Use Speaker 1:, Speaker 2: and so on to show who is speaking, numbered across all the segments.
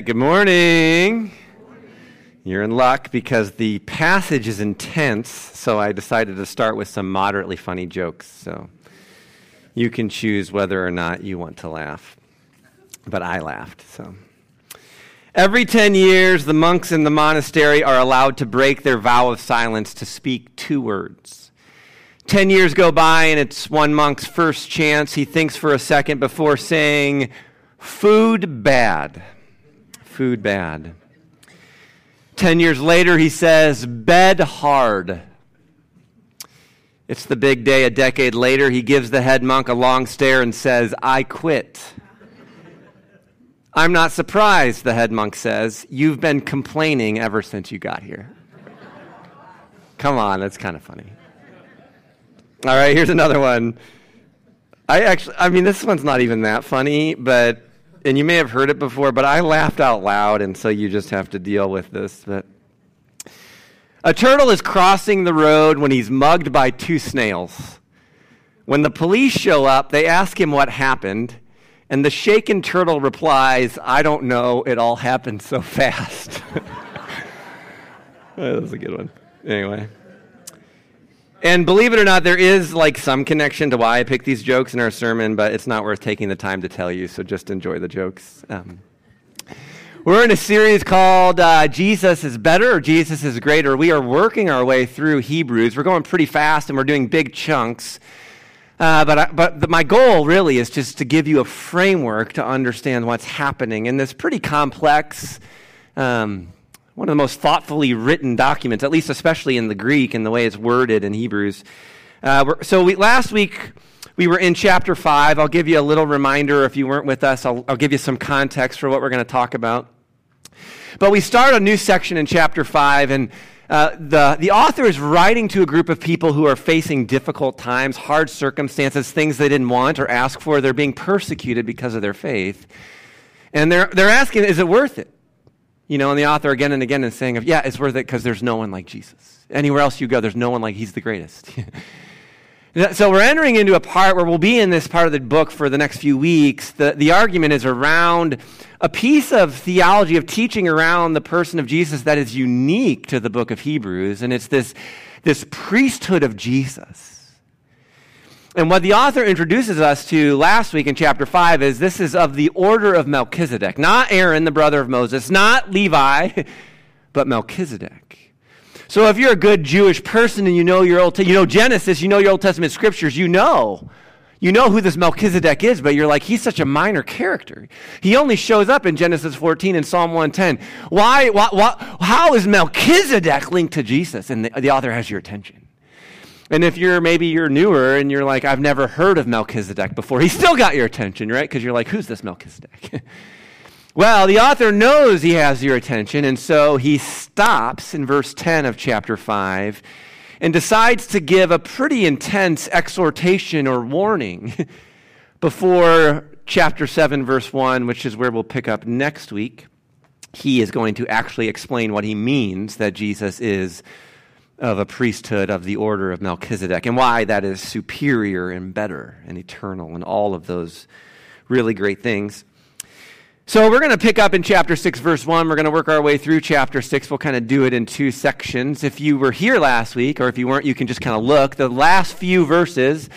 Speaker 1: right, good morning. You're in luck because the passage is intense, so I decided to start with some moderately funny jokes. So you can choose whether or not you want to laugh. But I laughed, so. Every 10 years, the monks in the monastery are allowed to break their vow of silence to speak two words. 10 years go by, and it's one monk's first chance. He thinks for a second before saying, Food bad. Food bad. Ten years later, he says, Bed hard. It's the big day. A decade later, he gives the head monk a long stare and says, I quit. I'm not surprised, the head monk says. You've been complaining ever since you got here. Come on, that's kind of funny. All right, here's another one. I actually, I mean, this one's not even that funny, but and you may have heard it before, but I laughed out loud, and so you just have to deal with this. But a turtle is crossing the road when he's mugged by two snails. When the police show up, they ask him what happened, and the shaken turtle replies, I don't know, it all happened so fast. that was a good one. Anyway. And believe it or not, there is like some connection to why I picked these jokes in our sermon, but it's not worth taking the time to tell you, so just enjoy the jokes. Um, we're in a series called uh, Jesus is Better or Jesus is Greater. We are working our way through Hebrews. We're going pretty fast and we're doing big chunks. Uh, but, I, but the, my goal really is just to give you a framework to understand what's happening in this pretty complex. Um, one of the most thoughtfully written documents, at least especially in the Greek and the way it's worded in Hebrews. Uh, so we, last week we were in chapter 5. I'll give you a little reminder if you weren't with us. I'll, I'll give you some context for what we're going to talk about. But we start a new section in chapter 5, and uh, the, the author is writing to a group of people who are facing difficult times, hard circumstances, things they didn't want or ask for. They're being persecuted because of their faith. And they're, they're asking, is it worth it? You know, and the author again and again is saying, of yeah, it's worth it because there's no one like Jesus. Anywhere else you go, there's no one like he's the greatest. so we're entering into a part where we'll be in this part of the book for the next few weeks. The, the argument is around a piece of theology, of teaching around the person of Jesus that is unique to the book of Hebrews, and it's this, this priesthood of Jesus. And what the author introduces us to last week in chapter 5 is this is of the order of Melchizedek, not Aaron, the brother of Moses, not Levi, but Melchizedek. So if you're a good Jewish person and you know your Old, you know Genesis, you know your Old Testament scriptures, you know. You know who this Melchizedek is, but you're like, he's such a minor character. He only shows up in Genesis 14 and Psalm 110. Why, why, why how is Melchizedek linked to Jesus? And the, the author has your attention. And if you're maybe you're newer and you're like, I've never heard of Melchizedek before, he still got your attention, right? Because you're like, who's this Melchizedek? well, the author knows he has your attention, and so he stops in verse 10 of chapter 5 and decides to give a pretty intense exhortation or warning before chapter 7, verse 1, which is where we'll pick up next week. He is going to actually explain what he means that Jesus is of a priesthood of the order of Melchizedek and why that is superior and better and eternal and all of those really great things. So we're going to pick up in chapter 6, verse 1. We're going to work our way through chapter 6. We'll kind of do it in two sections. If you were here last week, or if you weren't, you can just kind of look. The last few verses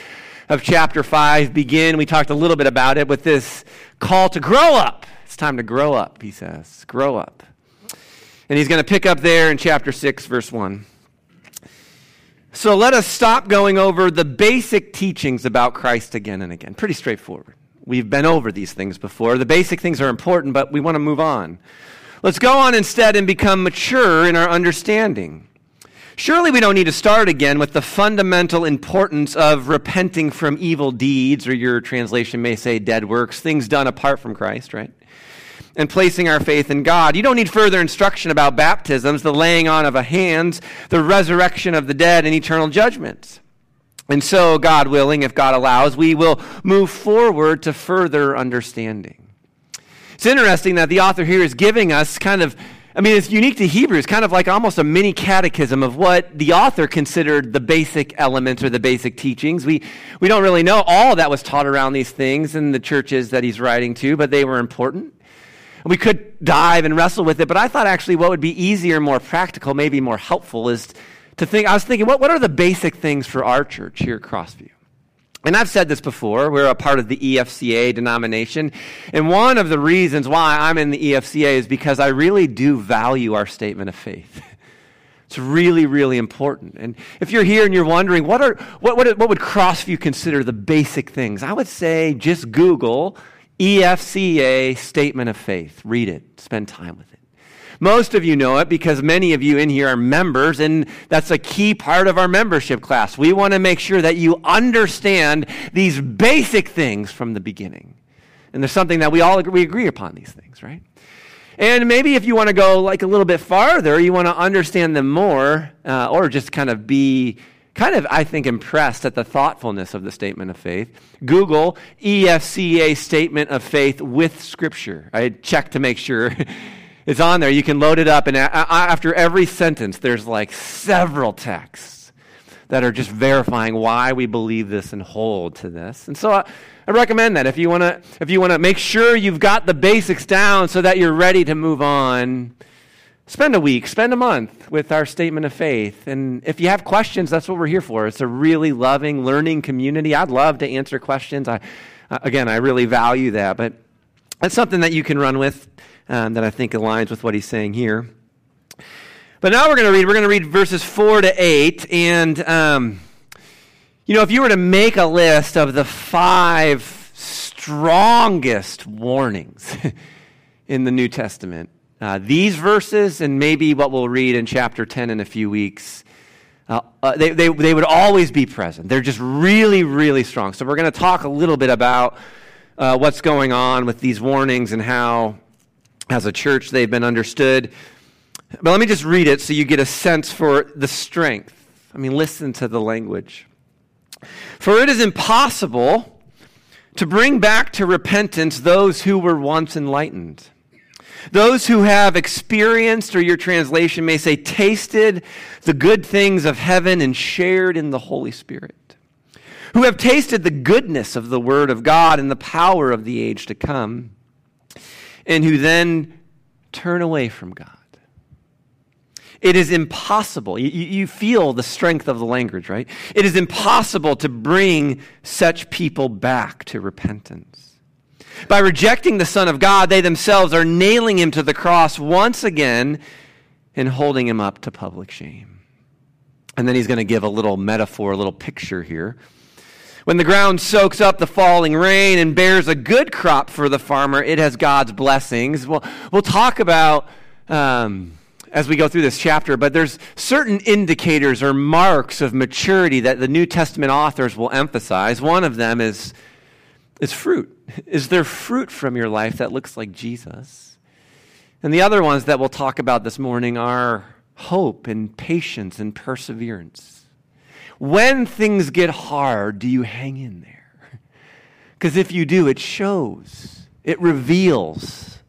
Speaker 1: of chapter 5 begin, we talked a little bit about it, with this call to grow up. It's time to grow up, he says. Grow up. And he's going to pick up there in chapter 6, verse 1. So let us stop going over the basic teachings about Christ again and again. Pretty straightforward. We've been over these things before. The basic things are important, but we want to move on. Let's go on instead and become mature in our understanding. Surely we don't need to start again with the fundamental importance of repenting from evil deeds, or your translation may say dead works, things done apart from Christ, right? And placing our faith in God. You don't need further instruction about baptisms, the laying on of a hands, the resurrection of the dead, and eternal judgment. And so, God willing, if God allows, we will move forward to further understanding. It's interesting that the author here is giving us kind of, I mean, it's unique to Hebrews, kind of like almost a mini catechism of what the author considered the basic elements or the basic teachings. We, we don't really know all that was taught around these things in the churches that he's writing to, but they were important. We could dive and wrestle with it, but I thought actually what would be easier, more practical, maybe more helpful is to think, I was thinking, what, what are the basic things for our church here at Crossview? And I've said this before, we're a part of the EFCA denomination. And one of the reasons why I'm in the EFCA is because I really do value our statement of faith. It's really, really important. And if you're here and you're wondering, what, are, what, what, what would Crossview consider the basic things? I would say just Google EFCA Statement of Faith. Read it, spend time with it. Most of you know it because many of you in here are members, and that's a key part of our membership class. We want to make sure that you understand these basic things from the beginning. And there's something that we all agree, we agree upon these things, right? And maybe if you want to go like a little bit farther, you want to understand them more, uh, or just kind of be kind of, I think, impressed at the thoughtfulness of the statement of faith. Google EFCA statement of faith with scripture. I checked to make sure it's on there. You can load it up, and after every sentence, there's like several texts that are just verifying why we believe this and hold to this. And so I, I recommend that if you want to if you want to make sure you've got the basics down so that you're ready to move on Spend a week, spend a month with our statement of faith. And if you have questions, that's what we're here for. It's a really loving, learning community. I'd love to answer questions. I, uh, again, I really value that. But that's something that you can run with um, that I think aligns with what he's saying here. But now we're going to read, we're going to read verses 4 to 8. And, um, you know, if you were to make a list of the five strongest warnings in the New Testament, uh, these verses and maybe what we'll read in chapter 10 in a few weeks, uh, uh, they, they, they would always be present. They're just really, really strong. So we're going to talk a little bit about uh, what's going on with these warnings and how, as a church, they've been understood. But let me just read it so you get a sense for the strength. I mean, listen to the language. For it is impossible to bring back to repentance those who were once enlightened. Those who have experienced, or your translation may say, tasted the good things of heaven and shared in the Holy Spirit. Who have tasted the goodness of the Word of God and the power of the age to come, and who then turn away from God. It is impossible. You, you, feel the strength of the language, right? It is impossible to bring such people back to repentance. By rejecting the Son of God, they themselves are nailing him to the cross once again and holding him up to public shame. And then he's going to give a little metaphor, a little picture here. When the ground soaks up the falling rain and bears a good crop for the farmer, it has God's blessings. We'll, we'll talk about um, as we go through this chapter, but there's certain indicators or marks of maturity that the New Testament authors will emphasize. One of them is is fruit. Is there fruit from your life that looks like Jesus? And the other ones that we'll talk about this morning are hope and patience and perseverance. When things get hard, do you hang in there? Because if you do, it shows, it reveals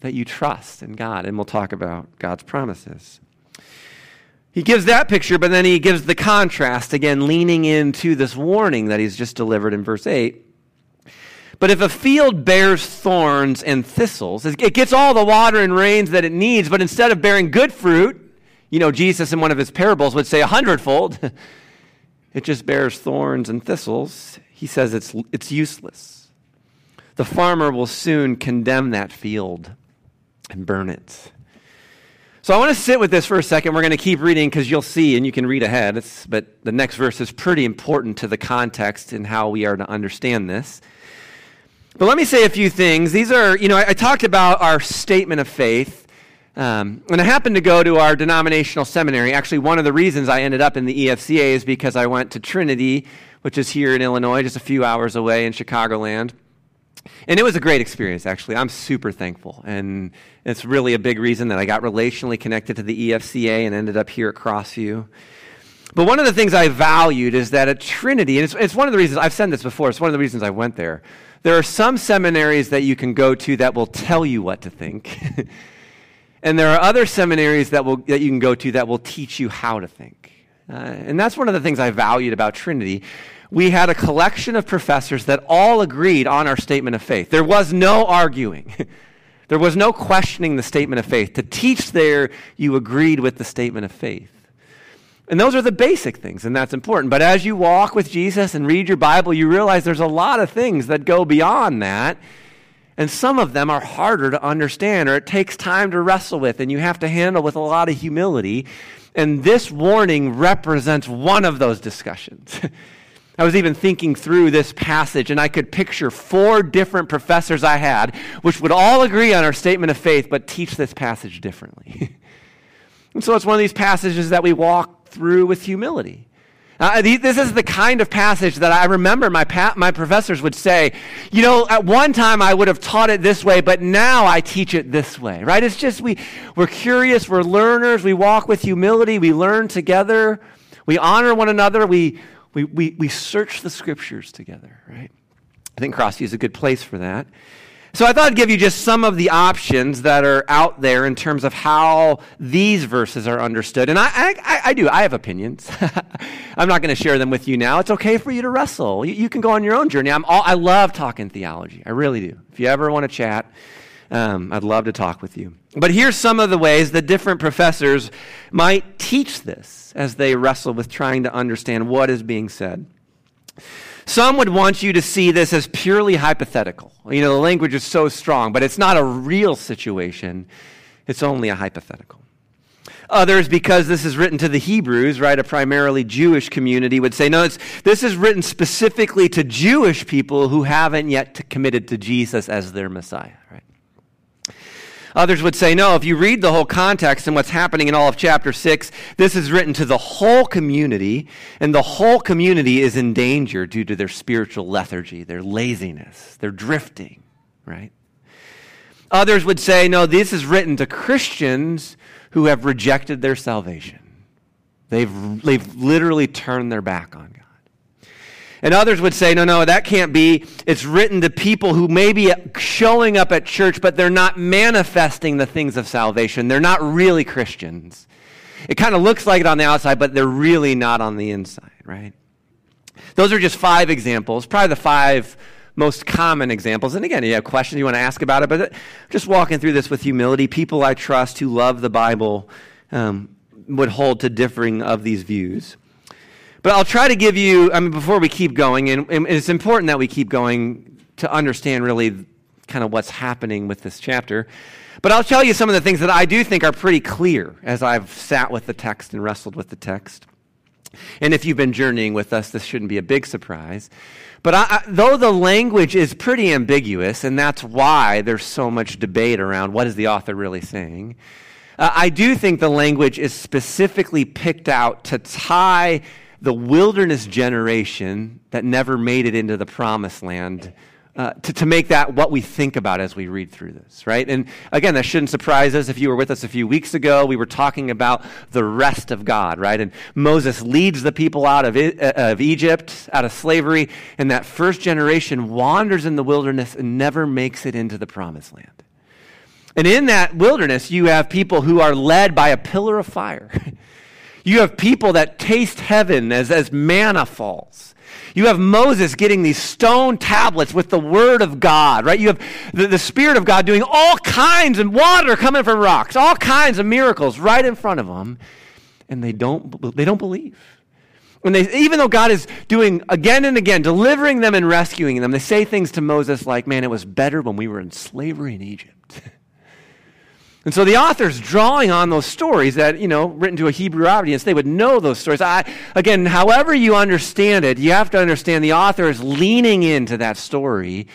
Speaker 1: that you trust in God. And we'll talk about God's promises. He gives that picture, but then he gives the contrast, again, leaning into this warning that he's just delivered in verse 8. But if a field bears thorns and thistles, it gets all the water and rains that it needs, but instead of bearing good fruit, you know, Jesus in one of his parables would say a hundredfold, it just bears thorns and thistles. He says it's, it's useless. The farmer will soon condemn that field and burn it. So I want to sit with this for a second. We're going to keep reading because you'll see, and you can read ahead. It's, but the next verse is pretty important to the context and how we are to understand this. But let me say a few things. These are, you know, I, I talked about our statement of faith. Um, and I happened to go to our denominational seminary. Actually, one of the reasons I ended up in the EFCA is because I went to Trinity, which is here in Illinois, just a few hours away in Chicagoland. And it was a great experience, actually. I'm super thankful. And it's really a big reason that I got relationally connected to the EFCA and ended up here at Crossview. But one of the things I valued is that at Trinity, and it's, it's one of the reasons, I've said this before, it's one of the reasons I went there. There are some seminaries that you can go to that will tell you what to think. and there are other seminaries that, will, that you can go to that will teach you how to think. Uh, and that's one of the things I valued about Trinity. We had a collection of professors that all agreed on our statement of faith. There was no arguing. There There was no questioning the statement of faith. To teach there, you agreed with the statement of faith. And those are the basic things, and that's important. But as you walk with Jesus and read your Bible, you realize there's a lot of things that go beyond that. And some of them are harder to understand, or it takes time to wrestle with, and you have to handle with a lot of humility. And this warning represents one of those discussions. I was even thinking through this passage, and I could picture four different professors I had, which would all agree on our statement of faith, but teach this passage differently. and so it's one of these passages that we walk through with humility. Uh, this is the kind of passage that I remember my, pa- my professors would say, you know, at one time I would have taught it this way, but now I teach it this way, right? It's just we, we're curious, we're learners, we walk with humility, we learn together, we honor one another, we, we, we, we search the scriptures together, right? I think Crossview is a good place for that. So I thought I'd give you just some of the options that are out there in terms of how these verses are understood. And I, I, I do, I have opinions. I'm not going to share them with you now. It's okay for you to wrestle. You, you can go on your own journey. I'm all, I love talking theology. I really do. If you ever want to chat, um, I'd love to talk with you. But here's some of the ways that different professors might teach this as they wrestle with trying to understand what is being said. Some would want you to see this as purely hypothetical. You know, the language is so strong, but it's not a real situation, it's only a hypothetical. Others, because this is written to the Hebrews, right, a primarily Jewish community, would say, no, this is written specifically to Jewish people who haven't yet committed to Jesus as their Messiah, right? Others would say, no, if you read the whole context and what's happening in all of chapter 6, this is written to the whole community, and the whole community is in danger due to their spiritual lethargy, their laziness, their drifting, right? Others would say, no, this is written to Christians who have rejected their salvation. They've, they've literally turned their back on God. And others would say, no, no, that can't be. It's written to people who may be showing up at church, but they're not manifesting the things of salvation. They're not really Christians. It kind of looks like it on the outside, but they're really not on the inside, right? Those are just five examples, probably the five most common examples. And again, you have questions you want to ask about it, but just walking through this with humility, people I trust who love the Bible um, would hold to differing of these views. But I'll try to give you, I mean, before we keep going, and, and it's important that we keep going to understand really kind of what's happening with this chapter. But I'll tell you some of the things that I do think are pretty clear as I've sat with the text and wrestled with the text. And if you've been journeying with us, this shouldn't be a big surprise. But I, I, though the language is pretty ambiguous, and that's why there's so much debate around what is the author really saying, uh, I do think the language is specifically picked out to tie the wilderness generation that never made it into the promised land. Uh, to, to make that what we think about as we read through this, right? And again, that shouldn't surprise us. If you were with us a few weeks ago, we were talking about the rest of God, right? And Moses leads the people out of, uh, of Egypt, out of slavery, and that first generation wanders in the wilderness and never makes it into the promised land. And in that wilderness, you have people who are led by a pillar of fire. You have people that taste heaven as, as manna falls. You have Moses getting these stone tablets with the word of God, right? You have the, the Spirit of God doing all kinds of water coming from rocks, all kinds of miracles right in front of them, and they don't, they don't believe. And they, even though God is doing again and again, delivering them and rescuing them, they say things to Moses like, man, it was better when we were in slavery in Egypt. And so the author's drawing on those stories that, you know, written to a Hebrew audience, they would know those stories. I, again, however you understand it, you have to understand the author is leaning into that story.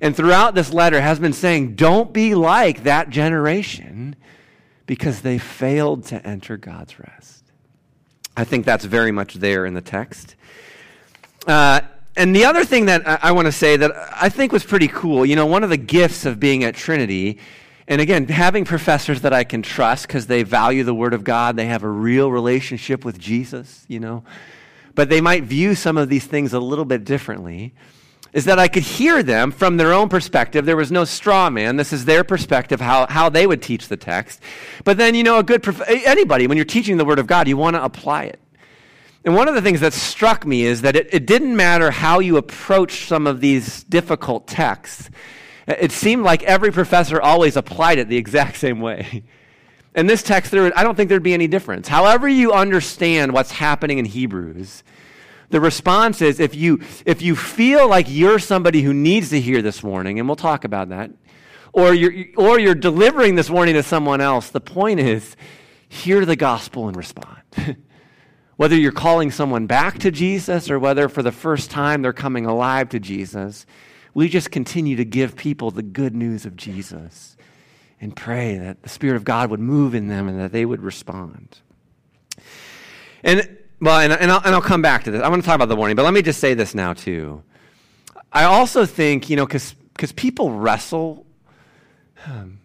Speaker 1: And throughout this letter has been saying, don't be like that generation because they failed to enter God's rest. I think that's very much there in the text. Uh, and the other thing that I, I want to say that I think was pretty cool, you know, one of the gifts of being at Trinity and again, having professors that I can trust because they value the Word of God, they have a real relationship with Jesus, you know, but they might view some of these things a little bit differently, is that I could hear them from their own perspective. There was no straw man. This is their perspective, how, how they would teach the text. But then, you know, a good, prof- anybody, when you're teaching the Word of God, you want to apply it. And one of the things that struck me is that it, it didn't matter how you approach some of these difficult texts It seemed like every professor always applied it the exact same way. In this text, there, I don't think there'd be any difference. However, you understand what's happening in Hebrews, the response is if you, if you feel like you're somebody who needs to hear this warning, and we'll talk about that, or you're, or you're delivering this warning to someone else, the point is hear the gospel and respond. whether you're calling someone back to Jesus or whether for the first time they're coming alive to Jesus, we just continue to give people the good news of Jesus and pray that the Spirit of God would move in them and that they would respond. And well, and, and, I'll, and I'll come back to this. I want to talk about the warning, but let me just say this now, too. I also think, you know, because cause people wrestle, um,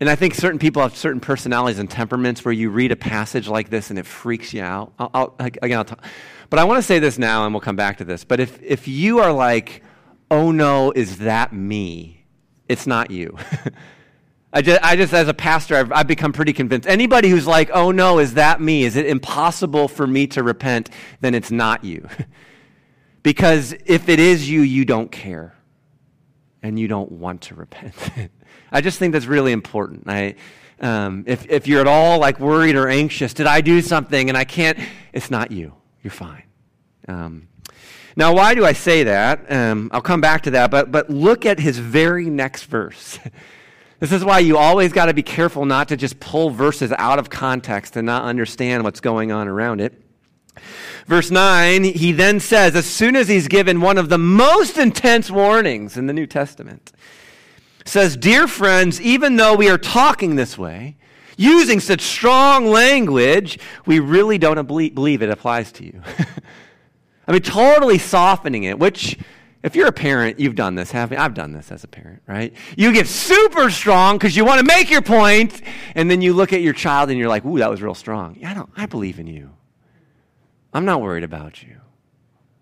Speaker 1: and I think certain people have certain personalities and temperaments where you read a passage like this and it freaks you out. I'll, I'll, again, I'll talk, but I want to say this now, and we'll come back to this. But if, if you are like, oh no, is that me? It's not you. I just, I just, as a pastor, I've, I've become pretty convinced. Anybody who's like, oh no, is that me? Is it impossible for me to repent? Then it's not you. because if it is you, you don't care. And you don't want to repent. I just think that's really important. I, um, if, if you're at all like worried or anxious, did I do something and I can't? It's not you. You're fine. Um, now, why do I say that? Um, I'll come back to that, but, but look at his very next verse. This is why you always got to be careful not to just pull verses out of context and not understand what's going on around it. Verse 9, he then says, as soon as he's given one of the most intense warnings in the New Testament, says, Dear friends, even though we are talking this way, using such strong language, we really don't believe it applies to you. I mean, totally softening it, which if you're a parent, you've done this, haven't you? I've done this as a parent, right? You get super strong because you want to make your point, and then you look at your child and you're like, ooh, that was real strong. Yeah, I, don't, I believe in you. I'm not worried about you.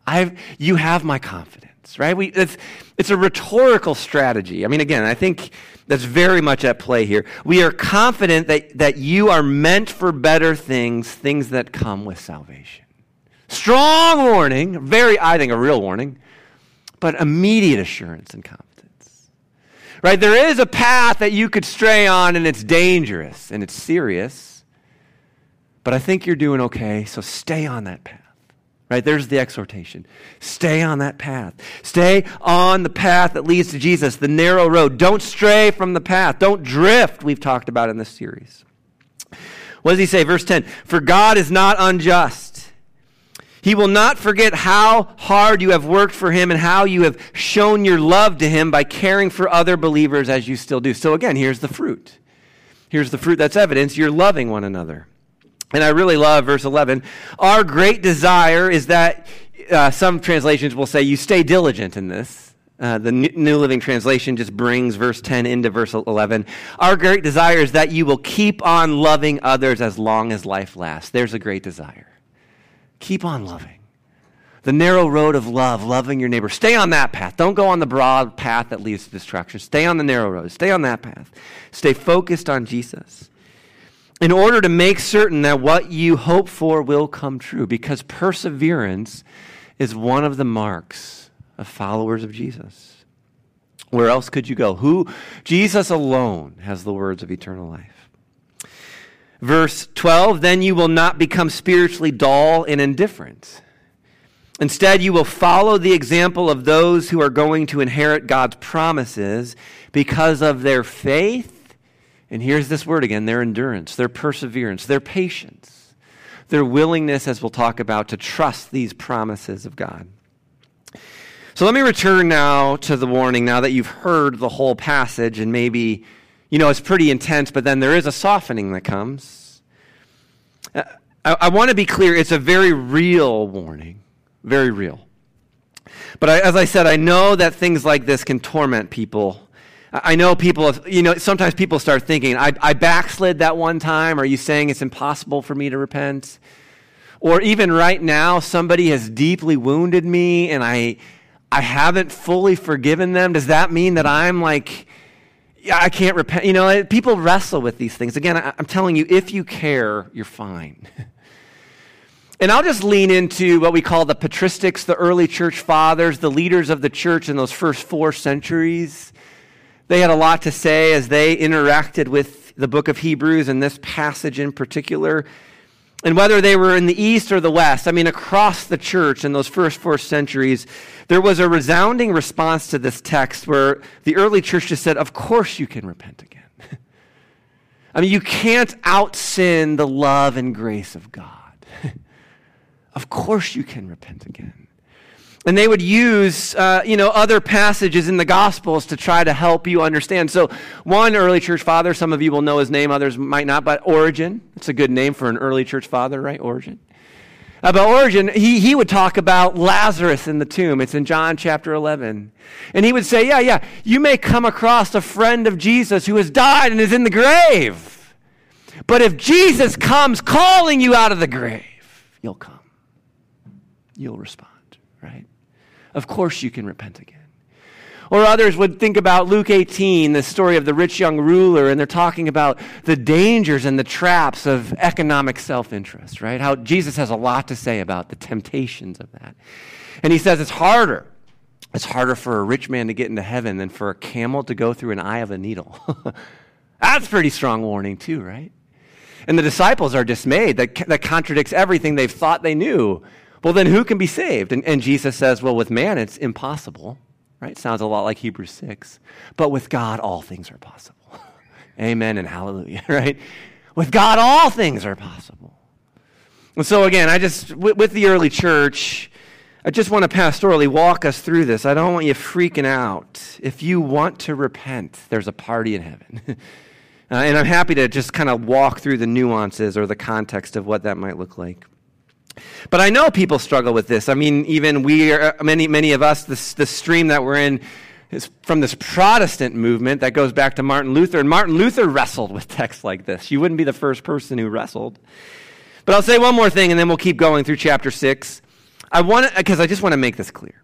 Speaker 1: I've, you have my confidence, right? We, it's, it's a rhetorical strategy. I mean, again, I think that's very much at play here. We are confident that, that you are meant for better things, things that come with salvation. Strong warning, very, I think, a real warning but immediate assurance and confidence. Right? There is a path that you could stray on, and it's dangerous and it's serious, but I think you're doing okay, so stay on that path. Right? There's the exhortation. Stay on that path. Stay on the path that leads to Jesus, the narrow road. Don't stray from the path. Don't drift, we've talked about in this series. What does he say? Verse 10 For God is not unjust he will not forget how hard you have worked for him and how you have shown your love to him by caring for other believers as you still do. So, again, here's the fruit. Here's the fruit that's evidence you're loving one another. And I really love verse 11. Our great desire is that uh, some translations will say you stay diligent in this. Uh, the New Living Translation just brings verse 10 into verse 11. Our great desire is that you will keep on loving others as long as life lasts. There's a great desire. Keep on loving. The narrow road of love, loving your neighbor. Stay on that path. Don't go on the broad path that leads to destruction. Stay on the narrow road. Stay on that path. Stay focused on Jesus. In order to make certain that what you hope for will come true, because perseverance is one of the marks of followers of Jesus. Where else could you go? Who? Jesus alone has the words of eternal life. Verse 12, then you will not become spiritually dull and indifferent. Instead, you will follow the example of those who are going to inherit God's promises because of their faith. And here's this word again their endurance, their perseverance, their patience, their willingness, as we'll talk about, to trust these promises of God. So let me return now to the warning now that you've heard the whole passage and maybe you know, it's pretty intense, but then there is a softening that comes. Uh, I, I want to be clear, it's a very real warning, very real. But I, as I said, I know that things like this can torment people. I know people, you know, sometimes people start thinking, I, I backslid that one time. Are you saying it's impossible for me to repent? Or even right now, somebody has deeply wounded me and I, I haven't fully forgiven them. Does that mean that I'm like yeah, I can't repent. You know, people wrestle with these things. Again, I, am telling you, if you care, you're fine. and I'll just lean into what we call the patristics, the early church fathers, the leaders of the church in those first four centuries. They had a lot to say as they interacted with the book of Hebrews and this passage in particular. And whether they were in the East or the West, I mean, across the church in those first four centuries, there was a resounding response to this text where the early church just said, Of course you can repent again. I mean, you can't out sin the love and grace of God. of course you can repent again. And they would use, uh, you know, other passages in the Gospels to try to help you understand. So, one early church father, some of you will know his name, others might not, but Origen. It's a good name for an early church father, right? Origen. About Origen, he, he would talk about Lazarus in the tomb. It's in John chapter 11. And he would say, Yeah, yeah, you may come across a friend of Jesus who has died and is in the grave. But if Jesus comes calling you out of the grave, you'll come. You'll respond? Of course you can repent again. Or others would think about Luke 18, the story of the rich young ruler, and they're talking about the dangers and the traps of economic self interest, right? How Jesus has a lot to say about the temptations of that. And he says it's harder. It's harder for a rich man to get into heaven than for a camel to go through an eye of a needle. That's pretty strong warning, too, right? And the disciples are dismayed. That, that contradicts everything they've thought they knew. Well, then who can be saved? And, and Jesus says, well, with man, it's impossible, right? Sounds a lot like Hebrews 6. But with God, all things are possible. Amen and hallelujah, right? With God, all things are possible. And so, again, I just, with, with the early church, I just want to pastorally walk us through this. I don't want you freaking out. If you want to repent, there's a party in heaven. uh, and I'm happy to just kind of walk through the nuances or the context of what that might look like. But I know people struggle with this. I mean, even we, are, many, many of us, this, the stream that we're in is from this Protestant movement that goes back to Martin Luther. And Martin Luther wrestled with texts like this. You wouldn't be the first person who wrestled. But I'll say one more thing and then we'll keep going through chapter 6. I want because I just want to make this clear.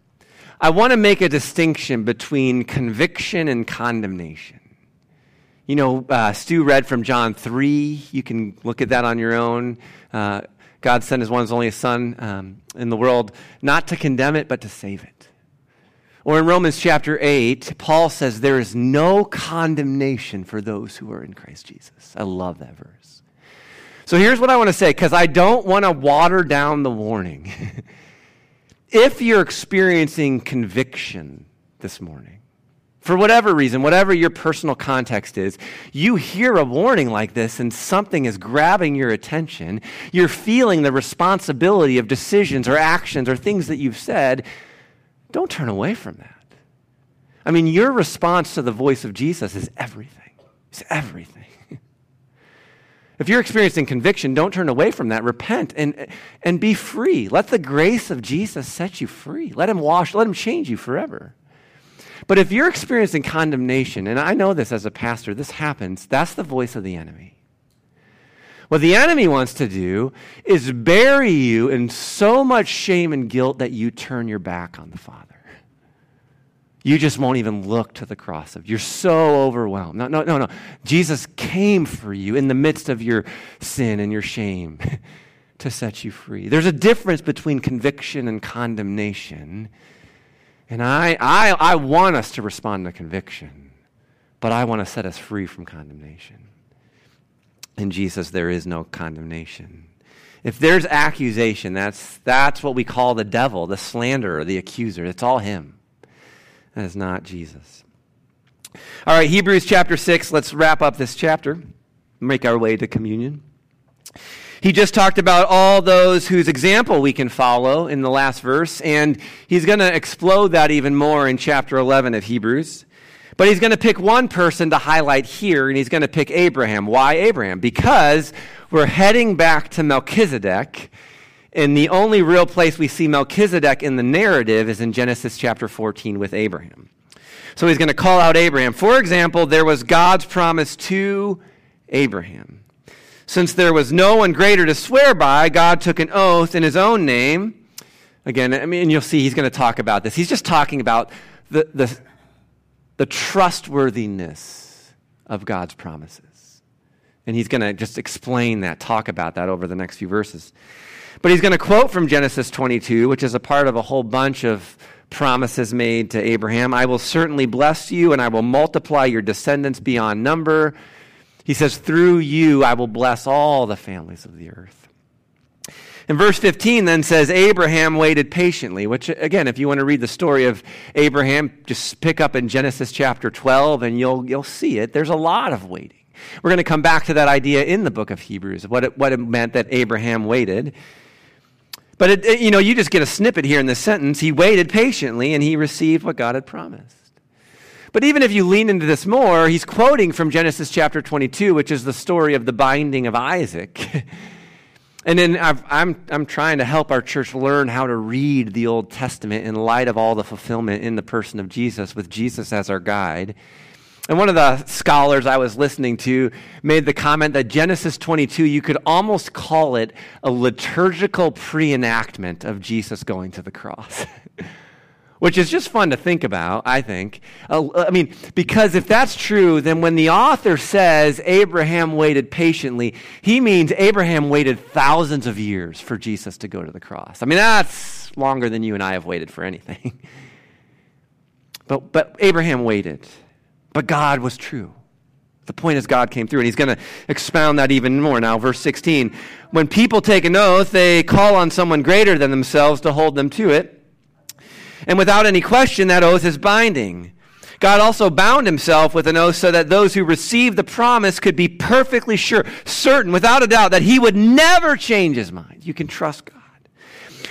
Speaker 1: I want to make a distinction between conviction and condemnation. You know, uh, Stu read from John 3. You can look at that on your own. Uh, God sent his one and only Son um, in the world not to condemn it, but to save it. Or in Romans chapter 8, Paul says, There is no condemnation for those who are in Christ Jesus. I love that verse. So here's what I want to say, because I don't want to water down the warning. if you're experiencing conviction this morning, for whatever reason, whatever your personal context is, you hear a warning like this and something is grabbing your attention. You're feeling the responsibility of decisions or actions or things that you've said. Don't turn away from that. I mean, your response to the voice of Jesus is everything. It's everything. if you're experiencing conviction, don't turn away from that. Repent and, and be free. Let the grace of Jesus set you free. Let him wash, let him change you forever. But if you're experiencing condemnation, and I know this as a pastor, this happens, that's the voice of the enemy. What the enemy wants to do is bury you in so much shame and guilt that you turn your back on the Father. You just won't even look to the cross of. You're so overwhelmed. No, no, no, no. Jesus came for you in the midst of your sin and your shame to set you free. There's a difference between conviction and condemnation. And I, I, I want us to respond to conviction, but I want to set us free from condemnation. In Jesus, there is no condemnation. If there's accusation, that's, that's what we call the devil, the slanderer, the accuser. It's all him. That is not Jesus. All right, Hebrews chapter 6. Let's wrap up this chapter, make our way to communion. He just talked about all those whose example we can follow in the last verse, and he's going to explode that even more in chapter 11 of Hebrews. But he's going to pick one person to highlight here, and he's going to pick Abraham. Why Abraham? Because we're heading back to Melchizedek, and the only real place we see Melchizedek in the narrative is in Genesis chapter 14 with Abraham. So he's going to call out Abraham. For example, there was God's promise to Abraham. Since there was no one greater to swear by, God took an oath in his own name. Again, I mean, you'll see he's going to talk about this. He's just talking about the, the, the trustworthiness of God's promises. And he's going to just explain that, talk about that over the next few verses. But he's going to quote from Genesis 22, which is a part of a whole bunch of promises made to Abraham. I will certainly bless you, and I will multiply your descendants beyond number. He says, Through you I will bless all the families of the earth. And verse 15 then says, Abraham waited patiently, which, again, if you want to read the story of Abraham, just pick up in Genesis chapter 12 and you'll, you'll see it. There's a lot of waiting. We're going to come back to that idea in the book of Hebrews, what it, what it meant that Abraham waited. But, it, it, you know, you just get a snippet here in this sentence. He waited patiently and he received what God had promised. But even if you lean into this more, he's quoting from Genesis chapter 22, which is the story of the binding of Isaac. And then i am I'm, I'm trying to help our church learn how to read the Old Testament in light of all the fulfillment in the person of Jesus, with Jesus as our guide. And one of the scholars I was listening to made the comment that Genesis 22, you could almost call it a liturgical pre-enactment of Jesus going to the cross. which is just fun to think about, I think. Uh, I mean, because if that's true, then when the author says Abraham waited patiently, he means Abraham waited thousands of years for Jesus to go to the cross. I mean, that's longer than you and I have waited for anything. but, but Abraham waited, but God was true. The point is, God came through, and he's going to expound that even more now. Verse 16 When people take an oath, they call on someone greater than themselves to hold them to it. And without any question, that oath is binding. God also bound himself with an oath so that those who received the promise could be perfectly sure, certain, without a doubt, that he would never change his mind. You can trust God.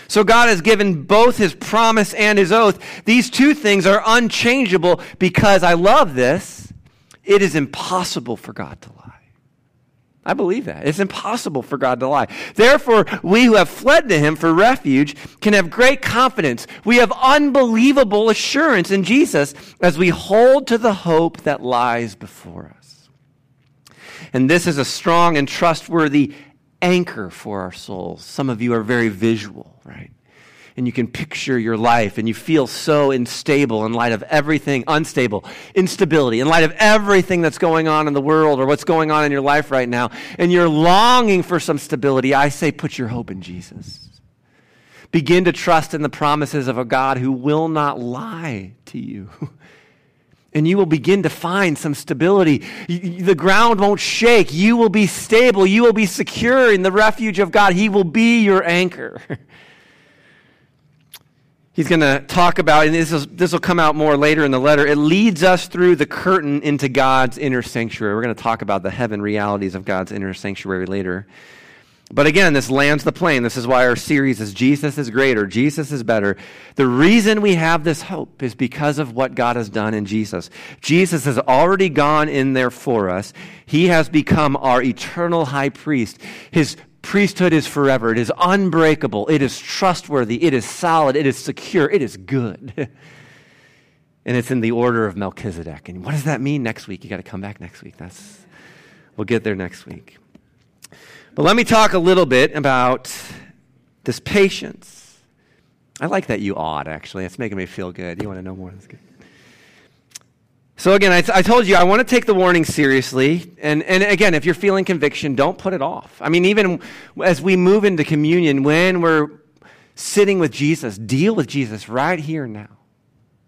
Speaker 1: So God has given both his promise and his oath. These two things are unchangeable because I love this. It is impossible for God to lie. I believe that. It's impossible for God to lie. Therefore, we who have fled to him for refuge can have great confidence. We have unbelievable assurance in Jesus as we hold to the hope that lies before us. And this is a strong and trustworthy anchor for our souls. Some of you are very visual, right? And you can picture your life and you feel so unstable in light of everything, unstable, instability, in light of everything that's going on in the world or what's going on in your life right now, and you're longing for some stability, I say put your hope in Jesus. Begin to trust in the promises of a God who will not lie to you. and you will begin to find some stability. The ground won't shake. You will be stable. You will be secure in the refuge of God. He will be your anchor. he's going to talk about, and this, is, this will come out more later in the letter. It leads us through the curtain into God's inner sanctuary. We're going to talk about the heaven realities of God's inner sanctuary later. But again, this lands the plane. This is why our series is Jesus is greater, Jesus is better. The reason we have this hope is because of what God has done in Jesus. Jesus has already gone in there for us. He has become our eternal high priest. His priesthood is forever. It is unbreakable. It is trustworthy. It is solid. It is secure. It is good. and it's in the order of Melchizedek. And what does that mean next week? You got to come back next week. That's we'll get there next week. But let me talk a little bit about this patience. I like that you odd, actually. It's making me feel good. You want to know more? That's good. So, again, I, told you I want to take the warning seriously. And, and again, if you're feeling conviction, don't put it off. I mean, even as we move into communion, when we're sitting with Jesus, deal with Jesus right here now.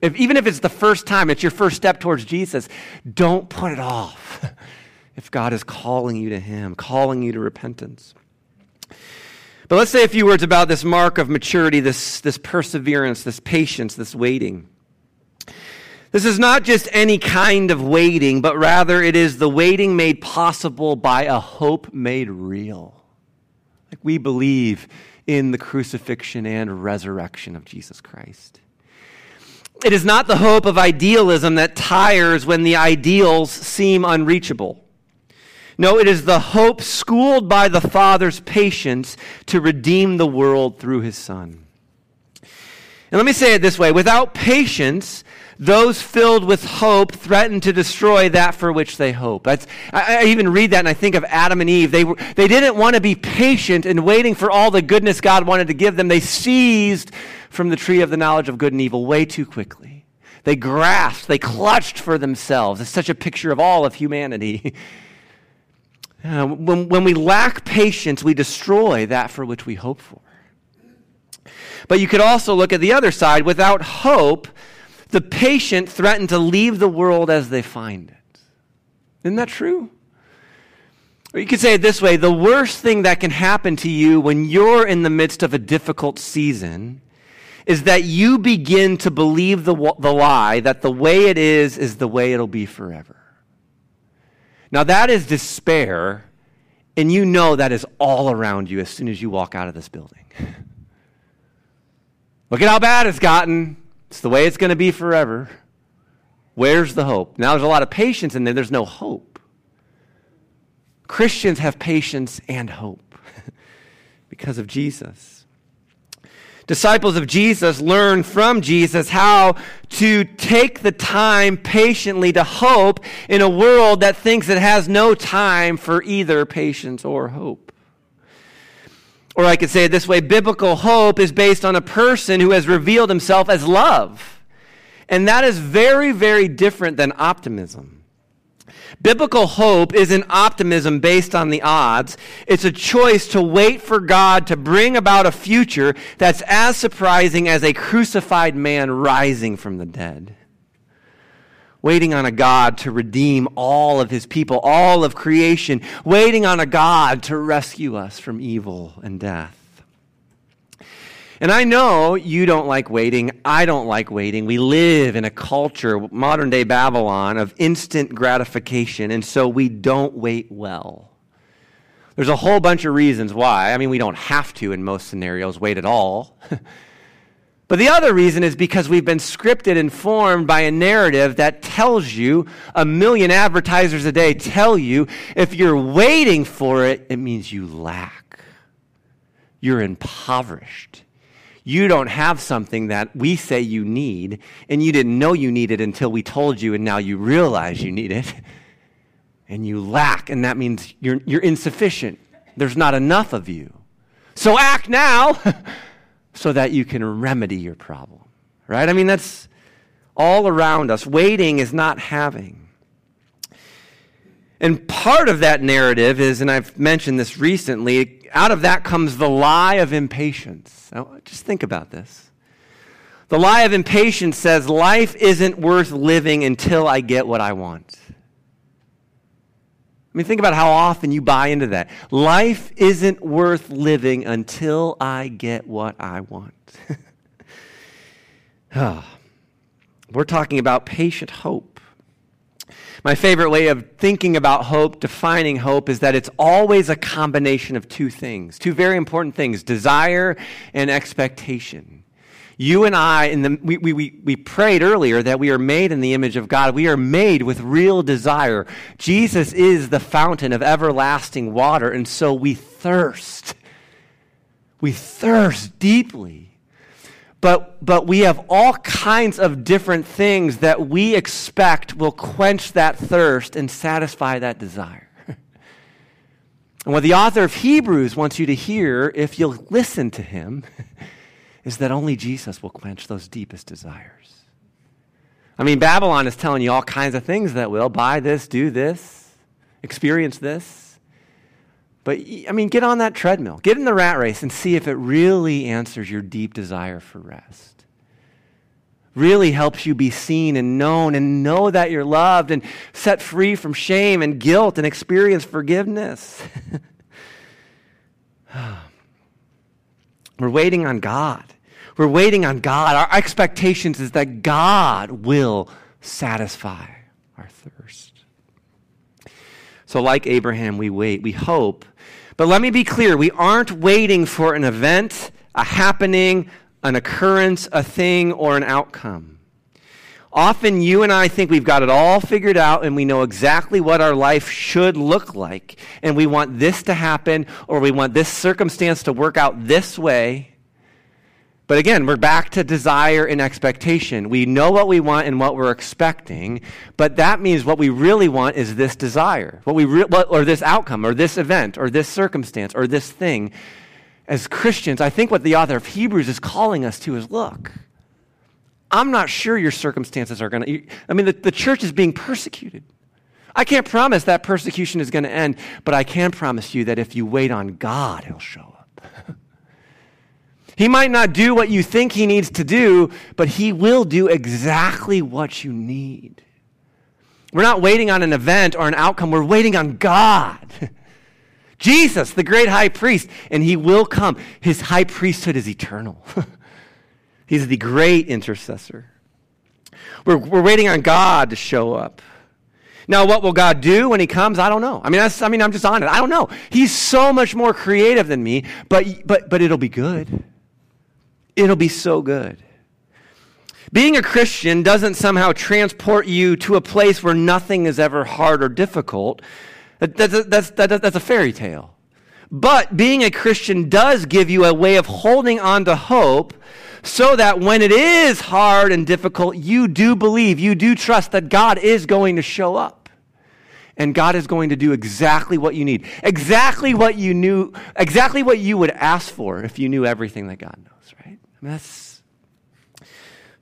Speaker 1: If, even if it's the first time, it's your first step towards Jesus, don't put it off. if God is calling you to Him, calling you to repentance. But let's say a few words about this mark of maturity, this, this perseverance, this patience, this waiting. This is not just any kind of waiting, but rather it is the waiting made possible by a hope made real. Like we believe in the crucifixion and resurrection of Jesus Christ. It is not the hope of idealism that tires when the ideals seem unreachable. No, it is the hope schooled by the Father's patience to redeem the world through his Son. And let me say it this way without patience, those filled with hope threaten to destroy that for which they hope. That's, I, I even read that and I think of Adam and Eve. They, were, they didn't want to be patient in waiting for all the goodness God wanted to give them. They seized from the tree of the knowledge of good and evil way too quickly. They grasped, they clutched for themselves. It's such a picture of all of humanity. Uh, when, when we lack patience, we destroy that for which we hope for. But you could also look at the other side. Without hope, the patient threaten to leave the world as they find it. Isn't that true? Or you could say it this way the worst thing that can happen to you when you're in the midst of a difficult season is that you begin to believe the, the lie that the way it is is the way it'll be forever. Now, that is despair, and you know that is all around you as soon as you walk out of this building. Look at how bad it's gotten. It's the way it's going to be forever. Where's the hope? Now, there's a lot of patience in there, there's no hope. Christians have patience and hope because of Jesus. Disciples of Jesus learn from Jesus how to take the time patiently to hope in a world that thinks it has no time for either patience or hope. Or I could say it this way biblical hope is based on a person who has revealed himself as love. And that is very, very different than optimism. Biblical hope isn't optimism based on the odds. It's a choice to wait for God to bring about a future that's as surprising as a crucified man rising from the dead. Waiting on a God to redeem all of his people, all of creation. Waiting on a God to rescue us from evil and death. And I know you don't like waiting. I don't like waiting. We live in a culture, modern day Babylon, of instant gratification, and so we don't wait well. There's a whole bunch of reasons why. I mean, we don't have to, in most scenarios, wait at all. but the other reason is because we've been scripted and formed by a narrative that tells you, a million advertisers a day tell you, if you're waiting for it, it means you lack. You're impoverished you don't have something that we say you need, and you didn't know you needed until we told you, and now you realize you need it, and you lack, and that means you're, you're insufficient. There's not enough of you. So act now so that you can remedy your problem, right? I mean, that's all around us. Waiting is not having. And part of that narrative is, and I've mentioned this recently, out of that comes the lie of impatience. Now, just think about this. The lie of impatience says life isn't worth living until I get what I want. I mean, think about how often you buy into that. Life isn't worth living until I get what I want. oh, we're talking about patient hope. My favorite way of thinking about hope, defining hope, is that it's always a combination of two things, two very important things desire and expectation. You and I, in the, we, we, we prayed earlier that we are made in the image of God. We are made with real desire. Jesus is the fountain of everlasting water, and so we thirst. We thirst deeply but, but we have all kinds of different things that we expect will quench that thirst and satisfy that desire. and what the author of Hebrews wants you to hear, if you'll listen to him, is that only Jesus will quench those deepest desires. I mean, Babylon is telling you all kinds of things that will buy this, do this, experience this. But, I mean, get on that treadmill, get in the rat race, and see if it really answers your deep desire for rest. Really helps you be seen and known and know that you're loved and set free from shame and guilt and experience forgiveness. We're waiting on God. We're waiting on God. Our expectations is that God will satisfy our thirst. So, like Abraham, we wait. We hope but let me be clear we aren't waiting for an event, a happening, an occurrence, a thing, or an outcome. Often you and I think we've got it all figured out and we know exactly what our life should look like. And we want this to happen or we want this circumstance to work out this way. But again, we're back to desire and expectation. We know what we want and what we're expecting, but that means what we really want is this desire, what we re- or this outcome, or this event, or this circumstance, or this thing. As Christians, I think what the author of Hebrews is calling us to is look, I'm not sure your circumstances are going to. I mean, the, the church is being persecuted. I can't promise that persecution is going to end, but I can promise you that if you wait on God, He'll show. He might not do what you think he needs to do, but he will do exactly what you need. We're not waiting on an event or an outcome, we're waiting on God. Jesus, the great high priest, and he will come. His high priesthood is eternal. He's the great intercessor. We're, we're waiting on God to show up. Now, what will God do when He comes? I don't know. I mean, I mean, I'm just on it. I don't know. He's so much more creative than me, but, but, but it'll be good. It'll be so good. Being a Christian doesn't somehow transport you to a place where nothing is ever hard or difficult. That, that's, that's, that's, that's a fairy tale. But being a Christian does give you a way of holding on to hope so that when it is hard and difficult, you do believe, you do trust that God is going to show up. And God is going to do exactly what you need. Exactly what you knew, exactly what you would ask for if you knew everything that God knows, right? That's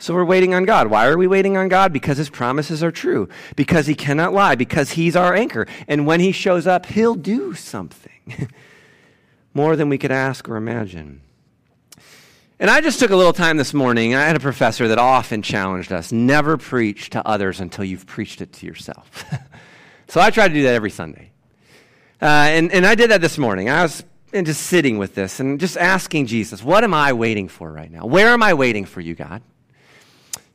Speaker 1: so we're waiting on God. Why are we waiting on God? Because his promises are true. Because he cannot lie. Because he's our anchor. And when he shows up, he'll do something more than we could ask or imagine. And I just took a little time this morning. I had a professor that often challenged us never preach to others until you've preached it to yourself. so I try to do that every Sunday. Uh, and, and I did that this morning. I was just sitting with this and just asking Jesus, what am I waiting for right now? Where am I waiting for you, God?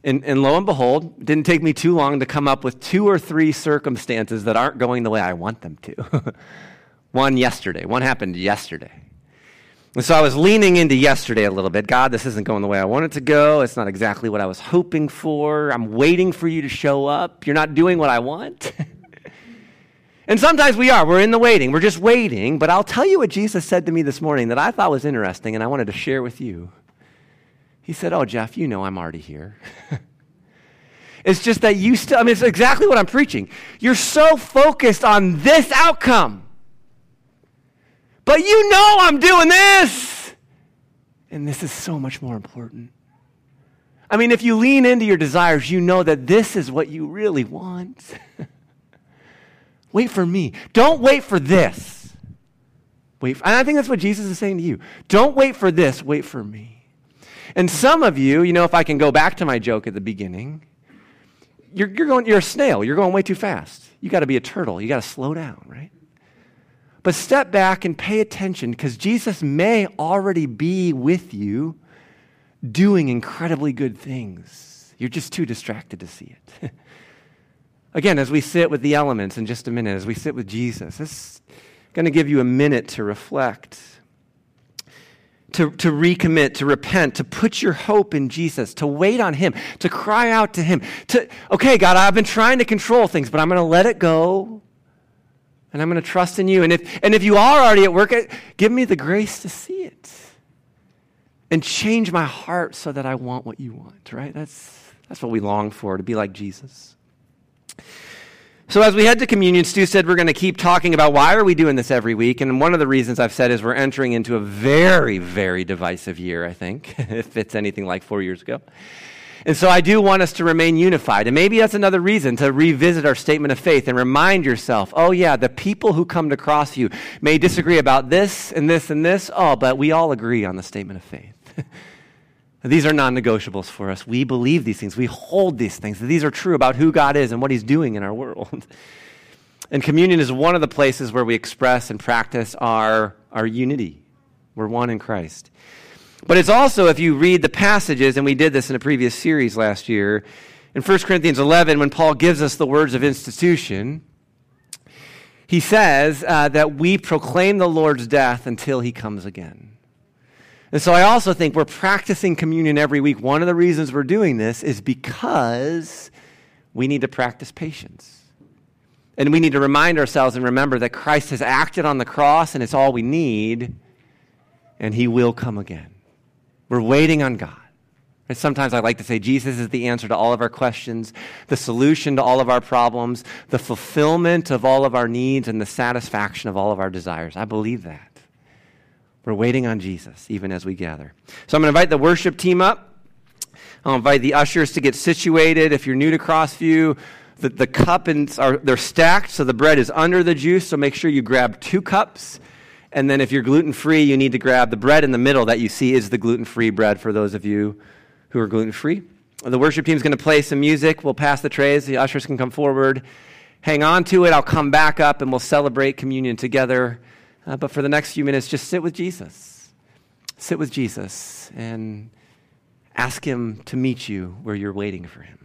Speaker 1: And, and lo and behold, it didn't take me too long to come up with two or three circumstances that aren't going the way I want them to. one yesterday. One happened yesterday. And so I was leaning into yesterday a little bit. God, this isn't going the way I want it to go. It's not exactly what I was hoping for. I'm waiting for you to show up. You're not doing what I want. and sometimes we are. We're in the waiting. We're just waiting. But I'll tell you what Jesus said to me this morning that I thought was interesting and I wanted to share with you. He said, Oh, Jeff, you know I'm already here. it's just that you still, I mean, it's exactly what I'm preaching. You're so focused on this outcome. But you know I'm doing this. And this is so much more important. I mean, if you lean into your desires, you know that this is what you really want. wait for me. Don't wait for this. Wait, for, and I think that's what Jesus is saying to you. Don't wait for this, wait for me. And some of you, you know, if I can go back to my joke at the beginning, you're, you're, going, you're a snail. You're going way too fast. You got to be a turtle. You got to slow down, right? But step back and pay attention because Jesus may already be with you doing incredibly good things. You're just too distracted to see it. Again, as we sit with the elements in just a minute, as we sit with Jesus, it's going to give you a minute to reflect to, to recommit, to repent, to put your hope in Jesus, to wait on Him, to cry out to Him, to, okay, God, I've been trying to control things, but I'm going to let it go and I'm going to trust in you. And if, and if you are already at work, eh, give me the grace to see it and change my heart so that I want what you want, right? That's, that's what we long for, to be like Jesus. So as we head to communion, Stu said we're going to keep talking about why are we doing this every week, and one of the reasons I've said is we're entering into a very, very divisive year. I think if it's anything like four years ago. And so I do want us to remain unified. And maybe that's another reason to revisit our statement of faith and remind yourself oh, yeah, the people who come to Crossview may disagree about this and this and this. Oh, but we all agree on the statement of faith. These are non negotiables for us. We believe these things. We hold these things. These are true about who God is and what He's doing in our world. And communion is one of the places where we express and practice our, our unity. We're one in Christ. But it's also, if you read the passages, and we did this in a previous series last year, in 1 Corinthians 11, when Paul gives us the words of institution, he says uh, that we proclaim the Lord's death until he comes again. And so I also think we're practicing communion every week. One of the reasons we're doing this is because we need to practice patience. And we need to remind ourselves and remember that Christ has acted on the cross and it's all we need, and he will come again. We're waiting on God. And sometimes I like to say Jesus is the answer to all of our questions, the solution to all of our problems, the fulfillment of all of our needs, and the satisfaction of all of our desires. I believe that. We're waiting on Jesus even as we gather. So I'm going to invite the worship team up. I'll invite the ushers to get situated. If you're new to Crossview, the, the are they're stacked, so the bread is under the juice. So make sure you grab two cups And then if you're gluten free, you need to grab the bread in the middle that you see is the gluten free bread for those of you who are gluten free. The worship team's going to play some music. We'll pass the trays. The ushers can come forward. Hang on to it. I'll come back up and we'll celebrate communion together. Uh, but for the next few minutes, just sit with Jesus. Sit with Jesus and ask him to meet you where you're waiting for him.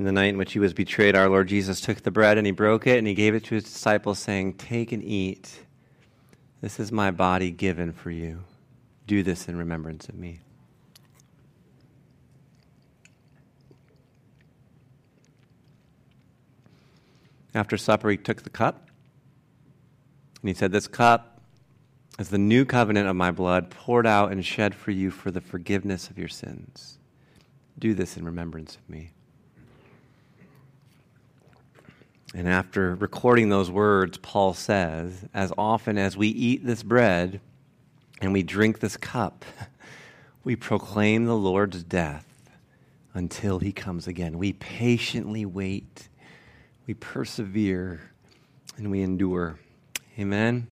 Speaker 1: In the night in which he was betrayed, our Lord Jesus took the bread and he broke it and he gave it to his disciples, saying, Take and eat. This is my body given for you. Do this in remembrance of me. After supper, he took the cup and he said, This cup is the new covenant of my blood poured out and shed for you for the forgiveness of your sins. Do this in remembrance of me. And after recording those words, Paul says, As often as we eat this bread and we drink this cup, we proclaim the Lord's death until he comes again. We patiently wait, we persevere, and we endure. Amen.